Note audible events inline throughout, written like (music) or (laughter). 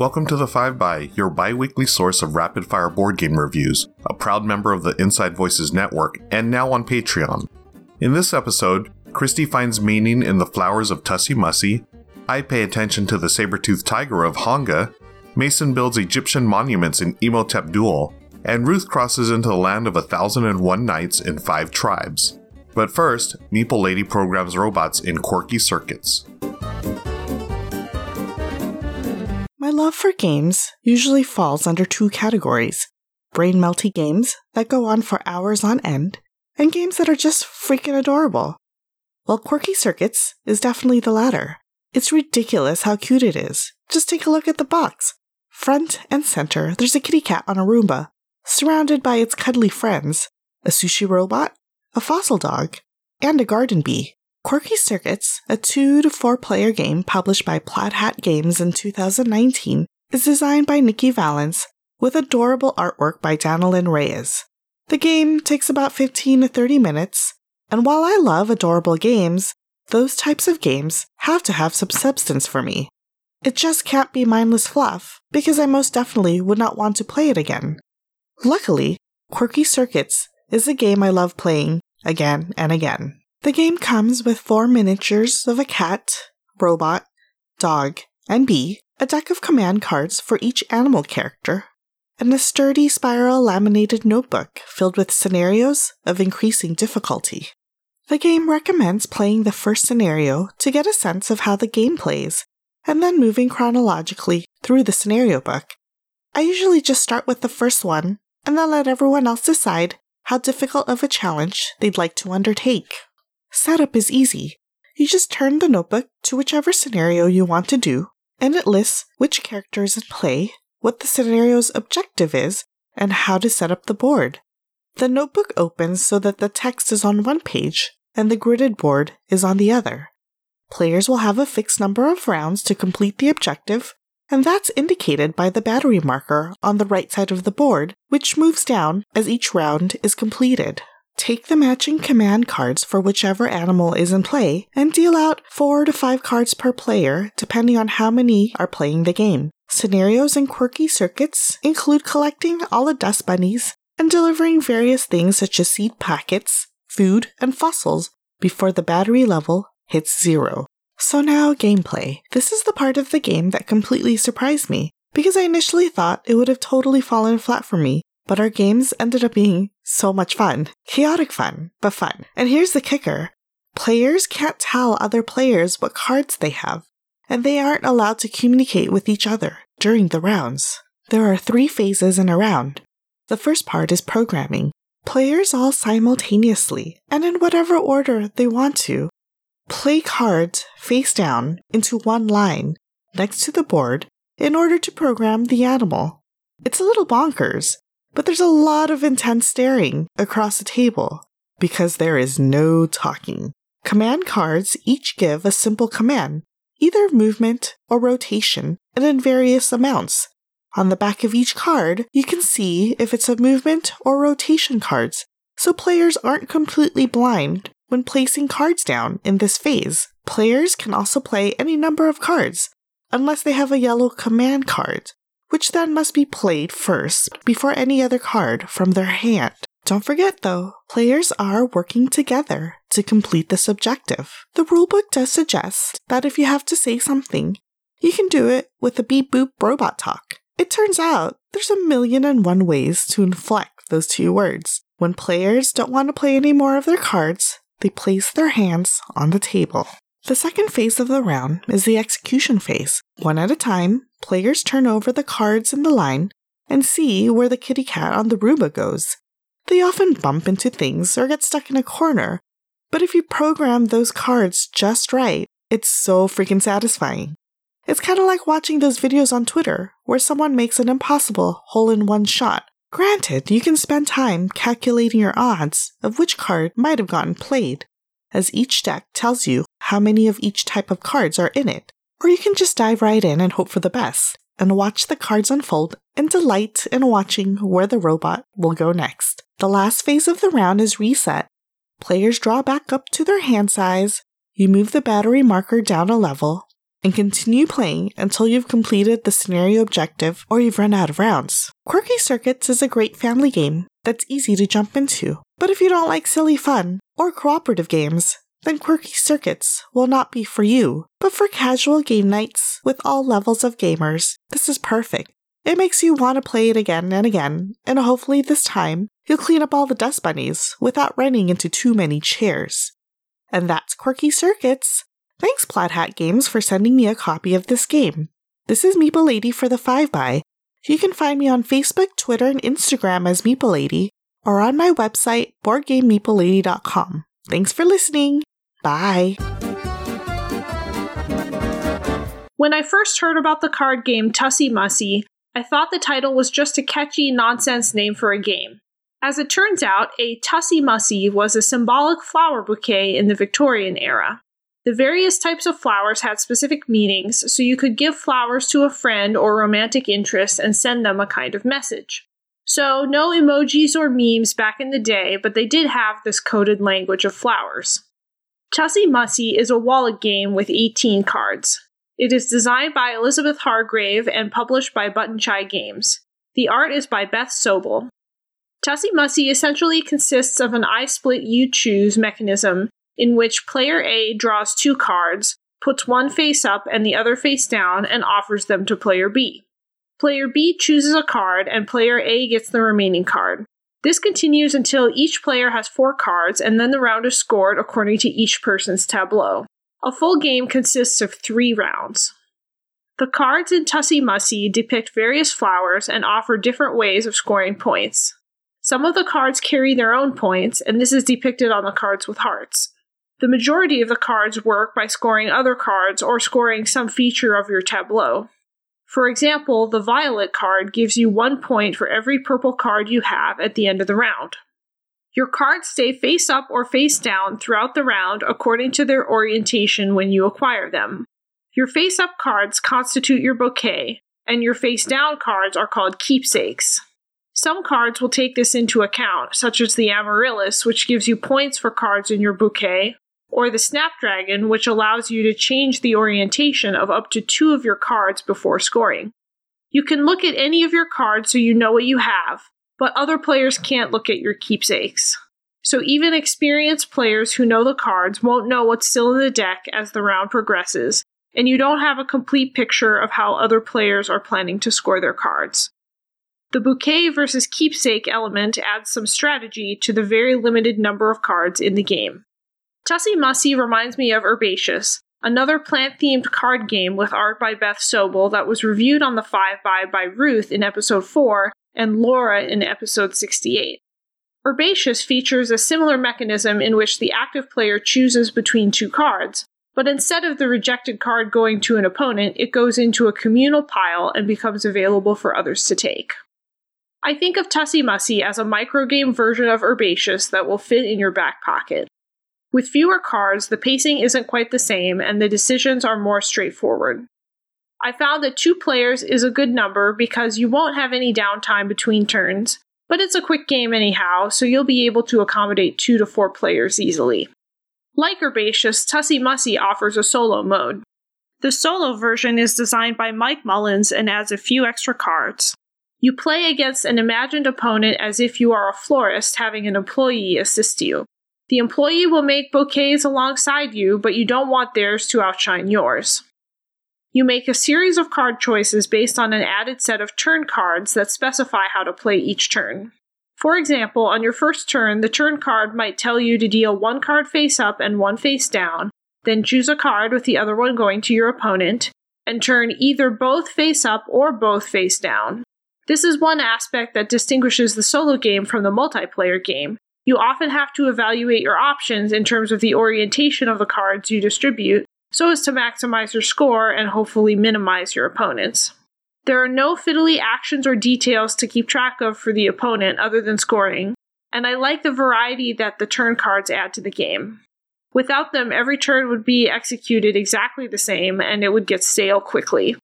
Welcome to the 5 by, your bi weekly source of rapid fire board game reviews, a proud member of the Inside Voices Network, and now on Patreon. In this episode, Christy finds meaning in the flowers of Tussie Mussie, I pay attention to the saber-toothed tiger of Honga, Mason builds Egyptian monuments in Imhotep Duel, and Ruth crosses into the land of a thousand and one nights in five tribes. But first, Meeple Lady programs robots in quirky circuits. My love for games usually falls under two categories brain melty games that go on for hours on end, and games that are just freaking adorable. Well, Quirky Circuits is definitely the latter. It's ridiculous how cute it is. Just take a look at the box. Front and center, there's a kitty cat on a Roomba, surrounded by its cuddly friends a sushi robot, a fossil dog, and a garden bee. Quirky Circuits, a two to four player game published by Plaid Hat Games in 2019, is designed by Nikki Valens with adorable artwork by Danilyn Reyes. The game takes about 15 to 30 minutes, and while I love adorable games, those types of games have to have some substance for me. It just can't be mindless fluff, because I most definitely would not want to play it again. Luckily, Quirky Circuits is a game I love playing again and again. The game comes with four miniatures of a cat, robot, dog, and bee, a deck of command cards for each animal character, and a sturdy spiral laminated notebook filled with scenarios of increasing difficulty. The game recommends playing the first scenario to get a sense of how the game plays, and then moving chronologically through the scenario book. I usually just start with the first one, and then let everyone else decide how difficult of a challenge they'd like to undertake. Setup is easy. You just turn the notebook to whichever scenario you want to do, and it lists which character is in play, what the scenario's objective is, and how to set up the board. The notebook opens so that the text is on one page and the gridded board is on the other. Players will have a fixed number of rounds to complete the objective, and that's indicated by the battery marker on the right side of the board, which moves down as each round is completed. Take the matching command cards for whichever animal is in play and deal out 4 to 5 cards per player, depending on how many are playing the game. Scenarios and quirky circuits include collecting all the dust bunnies and delivering various things such as seed packets, food, and fossils before the battery level hits zero. So now, gameplay. This is the part of the game that completely surprised me, because I initially thought it would have totally fallen flat for me but our games ended up being so much fun. Chaotic fun, but fun. And here's the kicker players can't tell other players what cards they have, and they aren't allowed to communicate with each other during the rounds. There are three phases in a round. The first part is programming. Players all simultaneously, and in whatever order they want to, play cards face down into one line next to the board in order to program the animal. It's a little bonkers, but there's a lot of intense staring across the table because there is no talking. Command cards each give a simple command, either movement or rotation, and in various amounts. On the back of each card, you can see if it's a movement or rotation cards, so players aren't completely blind when placing cards down in this phase. Players can also play any number of cards, unless they have a yellow command card, which then must be played first before any other card from their hand. Don't forget though, players are working together to complete this objective. The rulebook does suggest that if you have to say something, you can do it with a beep boop robot talk. It turns out there's a million and one ways to inflect those two words. When players don't want to play any more of their cards, they place their hands on the table. The second phase of the round is the execution phase. One at a time, players turn over the cards in the line and see where the kitty cat on the Roomba goes. They often bump into things or get stuck in a corner, but if you program those cards just right, it's so freaking satisfying. It's kind of like watching those videos on Twitter where someone makes an impossible hole in one shot. Granted, you can spend time calculating your odds of which card might have gotten played, as each deck tells you how many of each type of cards are in it. Or you can just dive right in and hope for the best, and watch the cards unfold and delight in watching where the robot will go next. The last phase of the round is reset. Players draw back up to their hand size, you move the battery marker down a level, and continue playing until you've completed the scenario objective or you've run out of rounds. Quirky Circuits is a great family game that's easy to jump into. But if you don't like silly fun or cooperative games, then Quirky Circuits will not be for you. But for casual game nights with all levels of gamers, this is perfect. It makes you want to play it again and again, and hopefully this time you'll clean up all the dust bunnies without running into too many chairs. And that's Quirky Circuits. Thanks, Plaid Hat Games, for sending me a copy of this game. This is Meeple Lady for the 5 by. You can find me on Facebook, Twitter, and Instagram as Meeple Lady, or on my website, boardgamemeeplelady.com. Thanks for listening. Bye. When I first heard about the card game Tussie Mussie, I thought the title was just a catchy nonsense name for a game. As it turns out, a Tussie Mussie was a symbolic flower bouquet in the Victorian era. The various types of flowers had specific meanings, so you could give flowers to a friend or romantic interest and send them a kind of message. So, no emojis or memes back in the day, but they did have this coded language of flowers. Tussie Mussie is a wallet game with 18 cards. It is designed by Elizabeth Hargrave and published by Button Shy Games. The art is by Beth Sobel. Tussie Mussie essentially consists of an I split you choose mechanism in which player A draws two cards, puts one face up and the other face down, and offers them to player B. Player B chooses a card, and player A gets the remaining card. This continues until each player has four cards, and then the round is scored according to each person's tableau. A full game consists of three rounds. The cards in Tussie Mussie depict various flowers and offer different ways of scoring points. Some of the cards carry their own points, and this is depicted on the cards with hearts. The majority of the cards work by scoring other cards or scoring some feature of your tableau. For example, the violet card gives you one point for every purple card you have at the end of the round. Your cards stay face up or face down throughout the round according to their orientation when you acquire them. Your face up cards constitute your bouquet, and your face down cards are called keepsakes. Some cards will take this into account, such as the Amaryllis, which gives you points for cards in your bouquet, or the Snapdragon, which allows you to change the orientation of up to two of your cards before scoring. You can look at any of your cards so you know what you have, but other players can't look at your keepsakes. So even experienced players who know the cards won't know what's still in the deck as the round progresses, and you don't have a complete picture of how other players are planning to score their cards. The bouquet versus keepsake element adds some strategy to the very limited number of cards in the game. Tussie Mussie reminds me of Herbaceous, another plant themed card game with art by Beth Sobel that was reviewed on the 5 by by Ruth in episode 4 and Laura in episode 68. Herbaceous features a similar mechanism in which the active player chooses between two cards, but instead of the rejected card going to an opponent, it goes into a communal pile and becomes available for others to take. I think of Tussie Mussie as a microgame version of Herbaceous that will fit in your back pocket. With fewer cards, the pacing isn't quite the same and the decisions are more straightforward. I found that two players is a good number because you won't have any downtime between turns, but it's a quick game anyhow, so you'll be able to accommodate two to four players easily. Like Herbaceous, Tussie Mussie offers a solo mode. The solo version is designed by Mike Mullins and adds a few extra cards. You play against an imagined opponent as if you are a florist having an employee assist you. The employee will make bouquets alongside you, but you don't want theirs to outshine yours. You make a series of card choices based on an added set of turn cards that specify how to play each turn. For example, on your first turn, the turn card might tell you to deal one card face up and one face down, then choose a card with the other one going to your opponent, and turn either both face up or both face down. This is one aspect that distinguishes the solo game from the multiplayer game, you often have to evaluate your options in terms of the orientation of the cards you distribute so as to maximize your score and hopefully minimize your opponent's. There are no fiddly actions or details to keep track of for the opponent other than scoring, and I like the variety that the turn cards add to the game. Without them, every turn would be executed exactly the same and it would get stale quickly.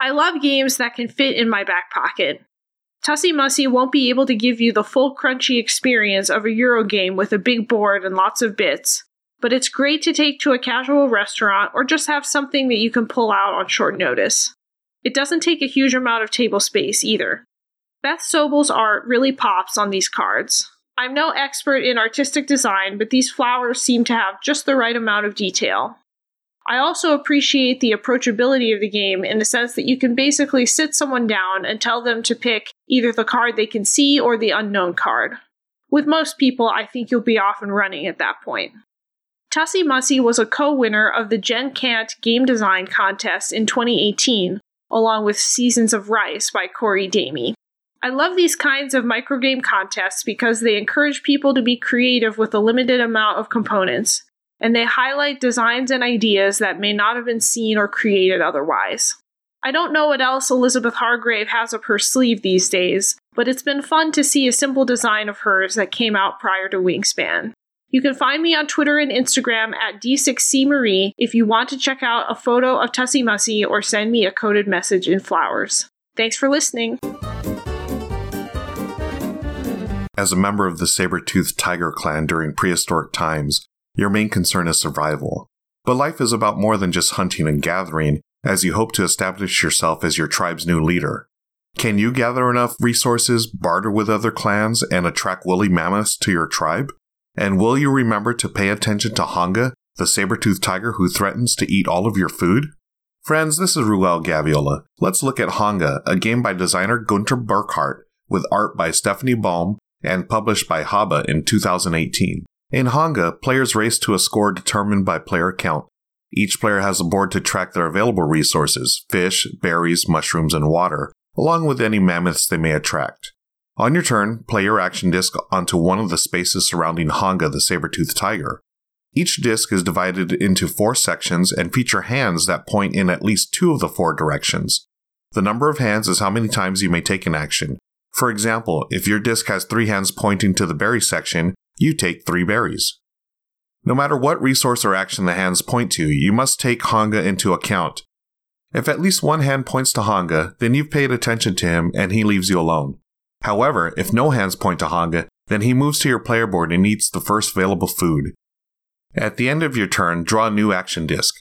I love games that can fit in my back pocket. Tussie Mussie won't be able to give you the full crunchy experience of a Euro game with a big board and lots of bits, but it's great to take to a casual restaurant or just have something that you can pull out on short notice. It doesn't take a huge amount of table space either. Beth Sobel's art really pops on these cards. I'm no expert in artistic design, but these flowers seem to have just the right amount of detail. I also appreciate the approachability of the game in the sense that you can basically sit someone down and tell them to pick either the card they can see or the unknown card. With most people, I think you'll be off and running at that point. Tussie Mussie was a co winner of the Jen Kant Game Design Contest in 2018, along with Seasons of Rice by Corey Damey. I love these kinds of microgame contests because they encourage people to be creative with a limited amount of components, and they highlight designs and ideas that may not have been seen or created otherwise. I don't know what else Elizabeth Hargrave has up her sleeve these days, but it's been fun to see a simple design of hers that came out prior to Wingspan. You can find me on Twitter and Instagram at D6CMarie if you want to check out a photo of Tussie Mussie or send me a coded message in flowers. Thanks for listening. As a member of the saber-toothed tiger clan during prehistoric times, your main concern is survival. But life is about more than just hunting and gathering, as you hope to establish yourself as your tribe's new leader. Can you gather enough resources, barter with other clans, and attract woolly mammoths to your tribe? And will you remember to pay attention to Honga, the saber-toothed tiger who threatens to eat all of your food? Friends, this is Ruel Gaviola. Let's look at Honga, a game by designer Gunter Burkhardt, with art by Stephanie Baum and published by Haba in 2018. In Honga, players race to a score determined by player count. Each player has a board to track their available resources fish, berries, mushrooms, and water, along with any mammoths they may attract. On your turn, play your action disc onto one of the spaces surrounding Honga the saber-toothed tiger. Each disc is divided into four sections and feature hands that point in at least two of the four directions. The number of hands is how many times you may take an action. For example, if your disc has three hands pointing to the berry section, you take three berries. No matter what resource or action the hands point to, you must take Honga into account. If at least one hand points to Honga, then you've paid attention to him and he leaves you alone. However, if no hands point to Honga, then he moves to your player board and eats the first available food. At the end of your turn, draw a new action disc.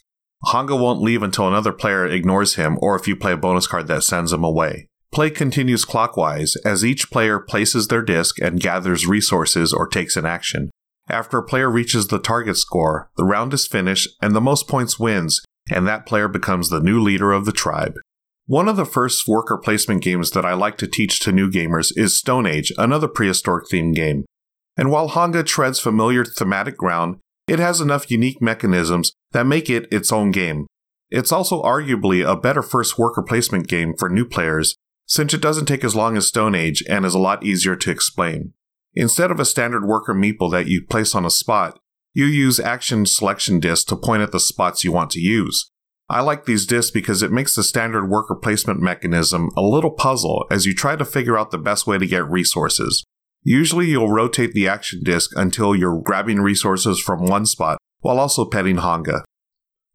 Honga won't leave until another player ignores him or if you play a bonus card that sends him away. Play continues clockwise as each player places their disc and gathers resources or takes an action. After a player reaches the target score, the round is finished and the most points wins, and that player becomes the new leader of the tribe. One of the first worker placement games that I like to teach to new gamers is Stone Age, another prehistoric themed game. And while Honga treads familiar thematic ground, it has enough unique mechanisms that make it its own game. It's also arguably a better first worker placement game for new players, since it doesn't take as long as Stone Age and is a lot easier to explain. Instead of a standard worker meeple that you place on a spot, you use action selection discs to point at the spots you want to use. I like these discs because it makes the standard worker placement mechanism a little puzzle as you try to figure out the best way to get resources. Usually you'll rotate the action disc until you're grabbing resources from one spot while also petting Honga.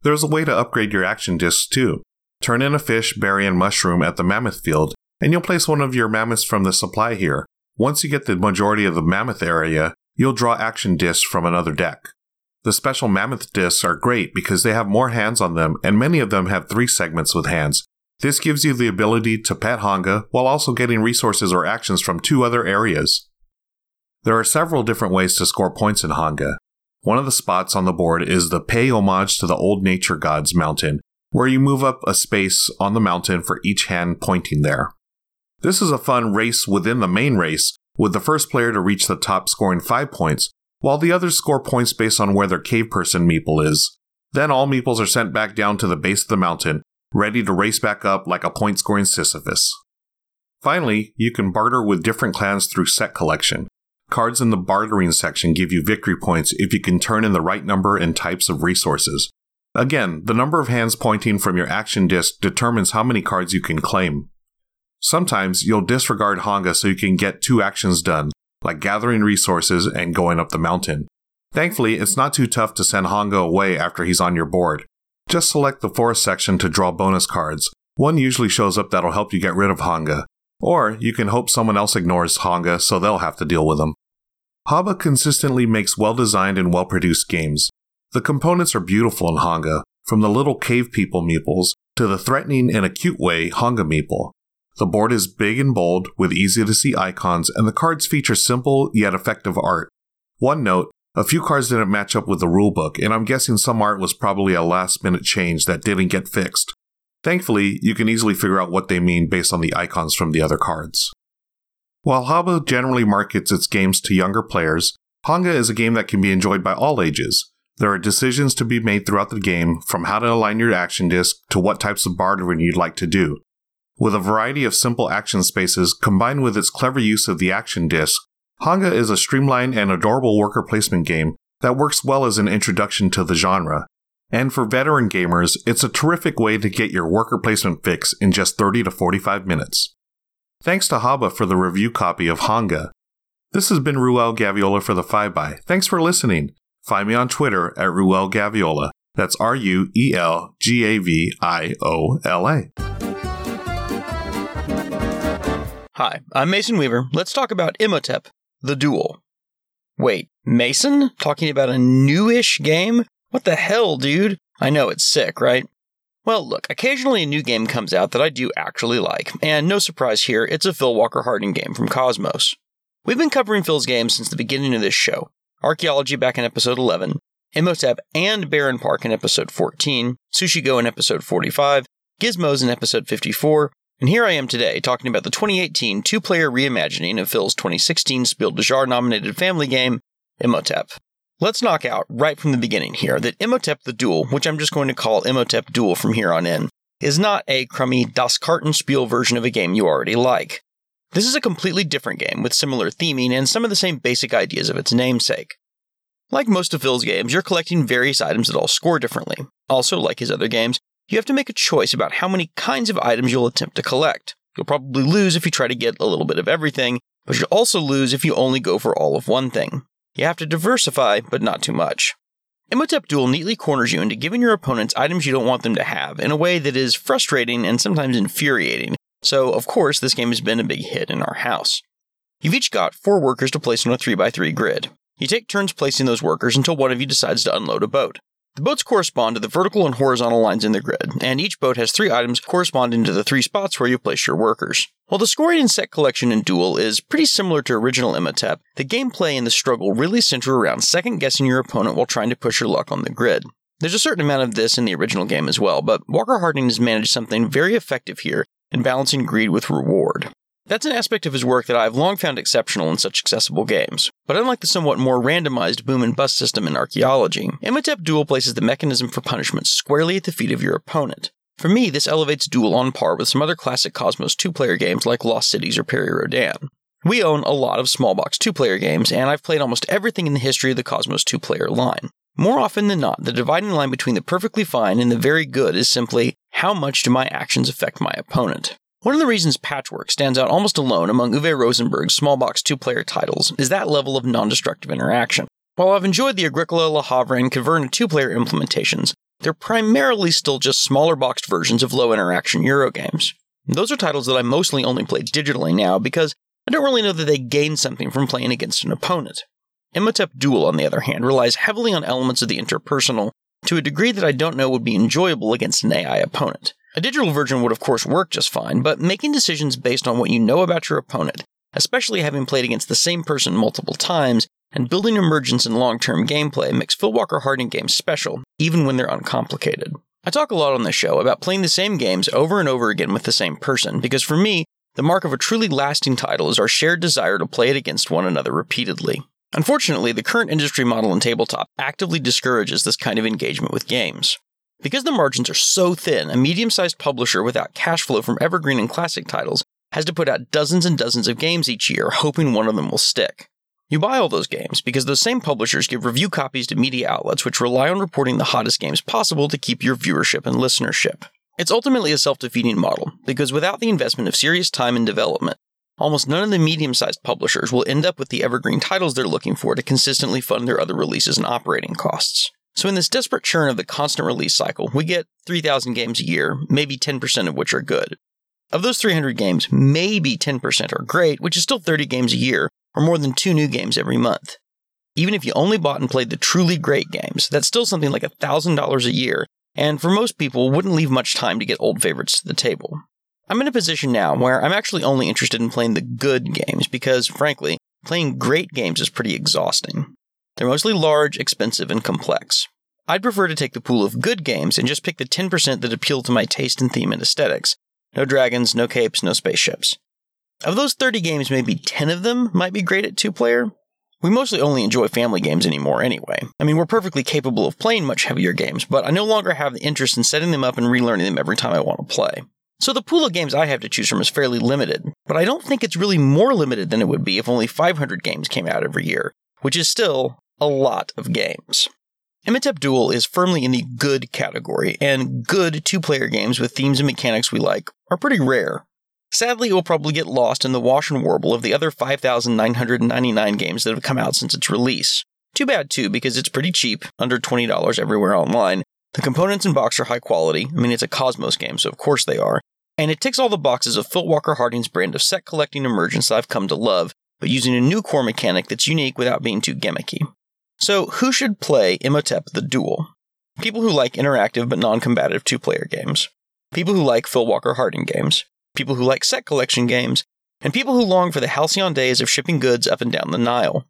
There's a way to upgrade your action discs too. Turn in a fish, berry, and mushroom at the mammoth field, and you'll place one of your mammoths from the supply here. Once you get the majority of the mammoth area, you'll draw action discs from another deck. The special mammoth discs are great because they have more hands on them, and many of them have three segments with hands. This gives you the ability to pet Honga while also getting resources or actions from two other areas. There are several different ways to score points in Honga. One of the spots on the board is the Pay Homage to the Old Nature Gods mountain, where you move up a space on the mountain for each hand pointing there. This is a fun race within the main race, with the first player to reach the top scoring 5 points, while the others score points based on where their cave person meeple is. Then all meeples are sent back down to the base of the mountain, ready to race back up like a point scoring Sisyphus. Finally, you can barter with different clans through set collection. Cards in the bartering section give you victory points if you can turn in the right number and types of resources. Again, the number of hands pointing from your action disc determines how many cards you can claim. Sometimes you'll disregard Honga so you can get two actions done, like gathering resources and going up the mountain. Thankfully, it's not too tough to send Honga away after he's on your board. Just select the forest section to draw bonus cards. One usually shows up that'll help you get rid of Honga. Or you can hope someone else ignores Honga so they'll have to deal with him. Haba consistently makes well designed and well produced games. The components are beautiful in Honga, from the little cave people meeples to the threatening in a cute way Honga meeple. The board is big and bold, with easy to see icons, and the cards feature simple yet effective art. One note a few cards didn't match up with the rulebook, and I'm guessing some art was probably a last minute change that didn't get fixed. Thankfully, you can easily figure out what they mean based on the icons from the other cards. While Haba generally markets its games to younger players, Honga is a game that can be enjoyed by all ages. There are decisions to be made throughout the game, from how to align your action disc to what types of bartering you'd like to do. With a variety of simple action spaces combined with its clever use of the action disc, Honga is a streamlined and adorable worker placement game that works well as an introduction to the genre. And for veteran gamers, it's a terrific way to get your worker placement fix in just 30 to 45 minutes. Thanks to Haba for the review copy of Honga. This has been Ruel Gaviola for the 5 by. Thanks for listening. Find me on Twitter at Ruel Gaviola. That's R U E L G A V I O L A. Hi, I'm Mason Weaver. Let's talk about Imhotep, the Duel. Wait, Mason? Talking about a newish game? What the hell, dude? I know it's sick, right? Well, look, occasionally a new game comes out that I do actually like, and no surprise here, it's a Phil Walker Harding game from Kosmos. We've been covering Phil's games since the beginning of this show Archaeology back in episode 11, Imhotep and Barenpark in episode 14, Sushi Go in episode 45, Gizmos in episode 54, and here I am today talking about the 2018 two player reimagining of Phil's 2016 Spiel des Jahres nominated family game, Imhotep. Let's knock out right from the beginning here that Imhotep the Duel, which I'm just going to call Imhotep Duel from here on in, is not a crummy Das Kartenspiel version of a game you already like. This is a completely different game with similar theming and some of the same basic ideas of its namesake. Like most of Phil's games, you're collecting various items that all score differently. Also, like his other games, you have to make a choice about how many kinds of items you'll attempt to collect. You'll probably lose if you try to get a little bit of everything, but you'll also lose if you only go for all of one thing. You have to diversify, but not too much. Imhotep Duel neatly corners you into giving your opponents items you don't want them to have in a way that is frustrating and sometimes infuriating, so of course this game has been a big hit in our house. You've each got four workers to place on a 3x3 grid. You take turns placing those workers until one of you decides to unload a boat. The boats correspond to the vertical and horizontal lines in the grid, and each boat has three items corresponding to the three spots where you place your workers. While the scoring and set collection in Duel is pretty similar to original Imhotep, the gameplay and the struggle really center around second guessing your opponent while trying to push your luck on the grid. There's a certain amount of this in the original game as well, but Walker Harding has managed something very effective here in balancing greed with reward. That's an aspect of his work that I've long found exceptional in such accessible games. But unlike the somewhat more randomized boom and bust system in archaeology, Imhotep Duel places the mechanism for punishment squarely at the feet of your opponent. For me, this elevates Duel on par with some other classic Kosmos two player games like Lost Cities or Perry Rhodan. We own a lot of small box two player games, and I've played almost everything in the history of the Kosmos two player line. More often than not, the dividing line between the perfectly fine and the very good is simply how much do my actions affect my opponent? One of the reasons Patchwork stands out almost alone among Uwe Rosenberg's small box two player titles is that level of non destructive interaction. While I've enjoyed the Agricola, Le Havre, and Caverna two player implementations, they're primarily still just smaller boxed versions of low interaction Eurogames. Those are titles that I mostly only play digitally now because I don't really know that they gain something from playing against an opponent. Imhotep Duel, on the other hand, relies heavily on elements of the interpersonal to a degree that I don't know would be enjoyable against an AI opponent. A digital version would, of course, work just fine, but making decisions based on what you know about your opponent, especially having played against the same person multiple times, and building emergence in long term gameplay makes Phil Walker Harding games special, even when they're uncomplicated. I talk a lot on this show about playing the same games over and over again with the same person, because for me, the mark of a truly lasting title is our shared desire to play it against one another repeatedly. Unfortunately, the current industry model in tabletop actively discourages this kind of engagement with games. Because the margins are so thin, a medium sized publisher without cash flow from evergreen and classic titles has to put out dozens and dozens of games each year, hoping one of them will stick. You buy all those games because those same publishers give review copies to media outlets which rely on reporting the hottest games possible to keep your viewership and listenership. It's ultimately a self defeating model because without the investment of serious time and development, almost none of the medium sized publishers will end up with the evergreen titles they're looking for to consistently fund their other releases and operating costs. So, in this desperate churn of the constant release cycle, we get 3,000 games a year, maybe 10% of which are good. Of those 300 games, maybe 10% are great, which is still 30 games a year, or more than two new games every month. Even if you only bought and played the truly great games, that's still something like $1,000 a year, and for most people, wouldn't leave much time to get old favorites to the table. I'm in a position now where I'm actually only interested in playing the good games because, frankly, playing great games is pretty exhausting. They're mostly large, expensive, and complex. I'd prefer to take the pool of good games and just pick the 10% that appeal to my taste and theme and aesthetics. No dragons, no capes, no spaceships. Of those 30 games, maybe 10 of them might be great at two player. We mostly only enjoy family games anymore anyway. I mean, we're perfectly capable of playing much heavier games, but I no longer have the interest in setting them up and relearning them every time I want to play. So the pool of games I have to choose from is fairly limited, but I don't think it's really more limited than it would be if only 500 games came out every year, which is still a lot of games. Imhotep Duel is firmly in the good category, and good two player games with themes and mechanics we like are pretty rare. Sadly, it will probably get lost in the wash and warble of the other 5,999 games that have come out since its release. Too bad, too, because it's pretty cheap, under $20 everywhere online. The components and box are high quality. I mean, it's a Kosmos game, so of course they are. And it ticks all the boxes of Phil Walker Harding's brand of set collecting emergence that I've come to love, but using a new core mechanic that's unique without being too gimmicky. So, who should play Imhotep the Duel? People who like interactive but non combative two player games. People who like Phil Walker Harding games people who like set collection games, and people who long for the halcyon days of shipping goods up and down the Nile.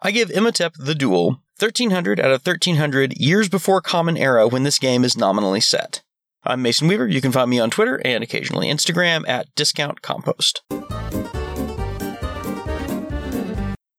I give Imhotep the Duel 1300 out of 1300 years before Common Era when this game is nominally set. I'm Mason Weaver. You can find me on Twitter and occasionally Instagram at Discount Compost.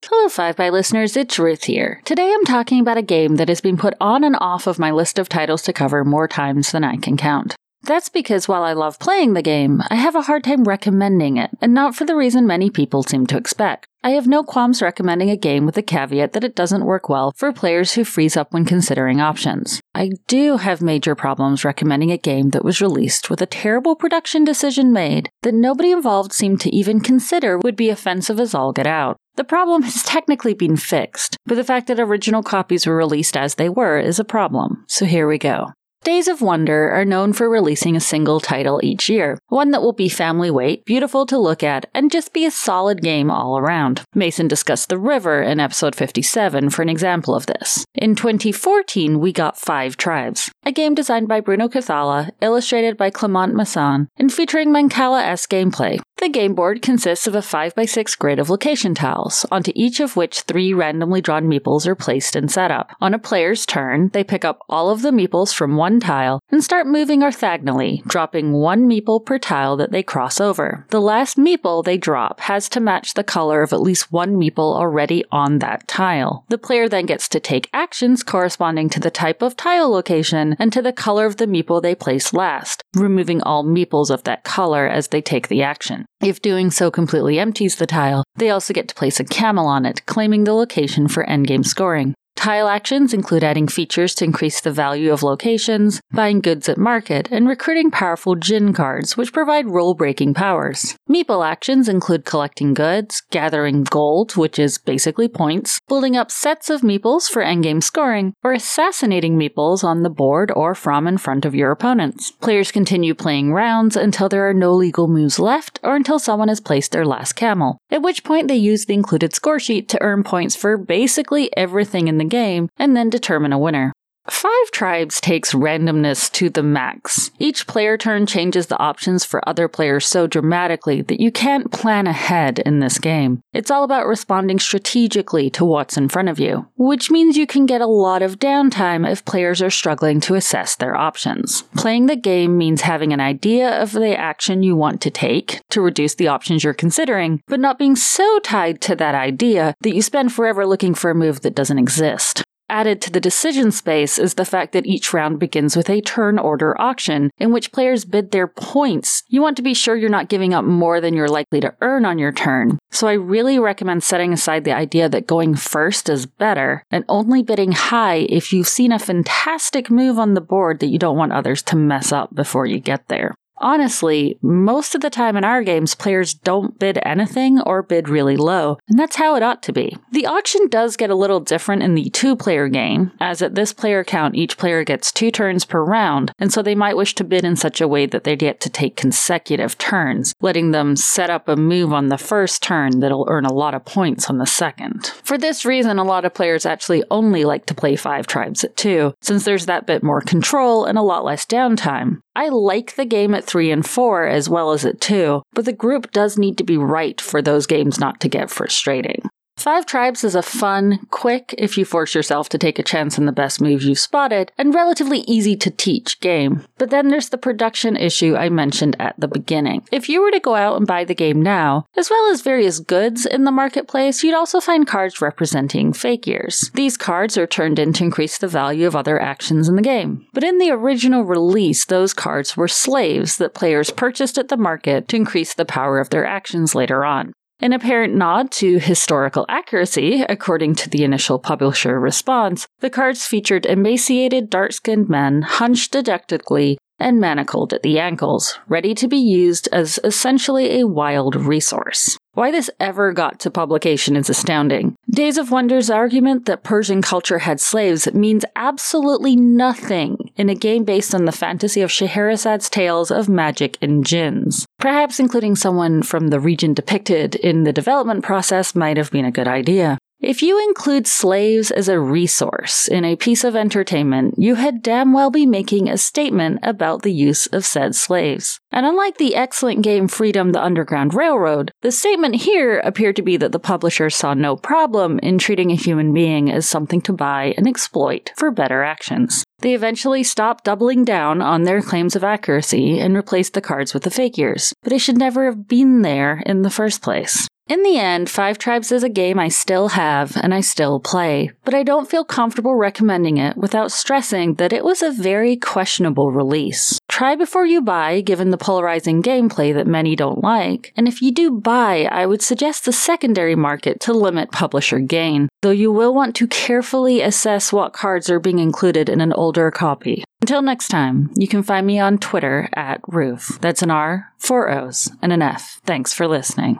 Hello, 5 by listeners, it's Ruth here. Today I'm talking about a game that has been put on and off of my list of titles to cover more times than I can count. That's because while I love playing the game, I have a hard time recommending it, and not for the reason many people seem to expect. I have no qualms recommending a game with the caveat that it doesn't work well for players who freeze up when considering options. I do have major problems recommending a game that was released with a terrible production decision made that nobody involved seemed to even consider would be offensive as all get out. The problem (laughs) has technically been fixed, but the fact that original copies were released as they were is a problem. So here we go. Days of Wonder are known for releasing a single title each year, one that will be family weight, beautiful to look at, and just be a solid game all around. Mason discussed The River in episode 57 for an example of this. In 2014, we got Five Tribes, a game designed by Bruno Cathala, illustrated by Clement Masson, and featuring Mancala-esque gameplay. The game board consists of a 5x6 grid of location tiles, onto each of which three randomly drawn meeples are placed and set up. On a player's turn, they pick up all of the meeples from one tile and start moving orthogonally, dropping one meeple per tile that they cross over. The last meeple they drop has to match the color of at least one meeple already on that tile. The player then gets to take actions corresponding to the type of tile location and to the color of the meeple they place last, removing all meeples of that color as they take the action. If doing so completely empties the tile, they also get to place a camel on it, claiming the location for endgame scoring. Tile actions include adding features to increase the value of locations, buying goods at market, and recruiting powerful Djinn cards, which provide role breaking powers. Meeple actions include collecting goods, gathering gold, which is basically points, building up sets of meeples for endgame scoring, or assassinating meeples on the board or from in front of your opponents. Players continue playing rounds until there are no legal moves left or until someone has placed their last camel, at which point they use the included score sheet to earn points for basically everything in the game and then determine a winner. Five Tribes takes randomness to the max. Each player turn changes the options for other players so dramatically that you can't plan ahead in this game. It's all about responding strategically to what's in front of you, which means you can get a lot of downtime if players are struggling to assess their options. Playing the game means having an idea of the action you want to take to reduce the options you're considering, but not being so tied to that idea that you spend forever looking for a move that doesn't exist. Added to the decision space is the fact that each round begins with a turn order auction in which players bid their points. You want to be sure you're not giving up more than you're likely to earn on your turn. So I really recommend setting aside the idea that going first is better and only bidding high if you've seen a fantastic move on the board that you don't want others to mess up before you get there. Honestly, most of the time in our games, players don't bid anything or bid really low, and that's how it ought to be. The auction does get a little different in the two player game, as at this player count, each player gets two turns per round, and so they might wish to bid in such a way that they get to take consecutive turns, letting them set up a move on the first turn that'll earn a lot of points on the second. For this reason, a lot of players actually only like to play five tribes at two, since there's that bit more control and a lot less downtime. I like the game at 3 and 4 as well as at 2, but the group does need to be right for those games not to get frustrating. Five Tribes is a fun, quick, if you force yourself to take a chance on the best moves you've spotted, and relatively easy to teach game. But then there's the production issue I mentioned at the beginning. If you were to go out and buy the game now, as well as various goods in the marketplace, you'd also find cards representing fakirs. These cards are turned in to increase the value of other actions in the game. But in the original release, those cards were slaves that players purchased at the market to increase the power of their actions later on. An apparent nod to historical accuracy, according to the initial publisher response, the cards featured emaciated, dark skinned men hunched dejectedly and manacled at the ankles, ready to be used as essentially a wild resource. Why this ever got to publication is astounding. Days of Wonder's argument that Persian culture had slaves means absolutely nothing in a game based on the fantasy of Scheherazade's tales of magic and jinns. Perhaps including someone from the region depicted in the development process might have been a good idea. If you include slaves as a resource in a piece of entertainment, you had damn well be making a statement about the use of said slaves. And unlike the excellent game Freedom the Underground Railroad, the statement here appeared to be that the publisher saw no problem in treating a human being as something to buy and exploit for better actions. They eventually stopped doubling down on their claims of accuracy and replaced the cards with the fakirs, but it should never have been there in the first place. In the end, Five Tribes is a game I still have and I still play, but I don't feel comfortable recommending it without stressing that it was a very questionable release. Try before you buy, given the polarizing gameplay that many don't like, and if you do buy, I would suggest the secondary market to limit publisher gain, though you will want to carefully assess what cards are being included in an older copy. Until next time, you can find me on Twitter at Ruth. That's an R, four O's, and an F. Thanks for listening.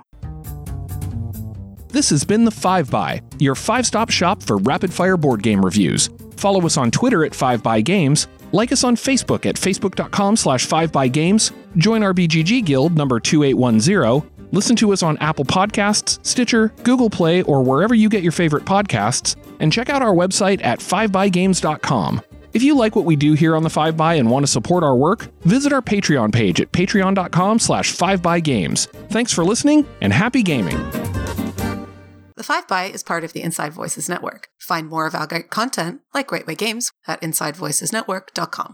This has been the 5 by, your five-stop shop for rapid-fire board game reviews. Follow us on Twitter at 5 by Games, like us on Facebook at facebook.com slash 5 by Games, join our BGG Guild number 2810, listen to us on Apple Podcasts, Stitcher, Google Play, or wherever you get your favorite podcasts, and check out our website at 5bygames.com. If you like what we do here on the 5 by and want to support our work, visit our Patreon page at patreon.com slash 5bygames. Thanks for listening, and happy gaming! 5 by is part of the Inside Voices Network. Find more of our great content, like Great Way Games, at InsideVoicesNetwork.com.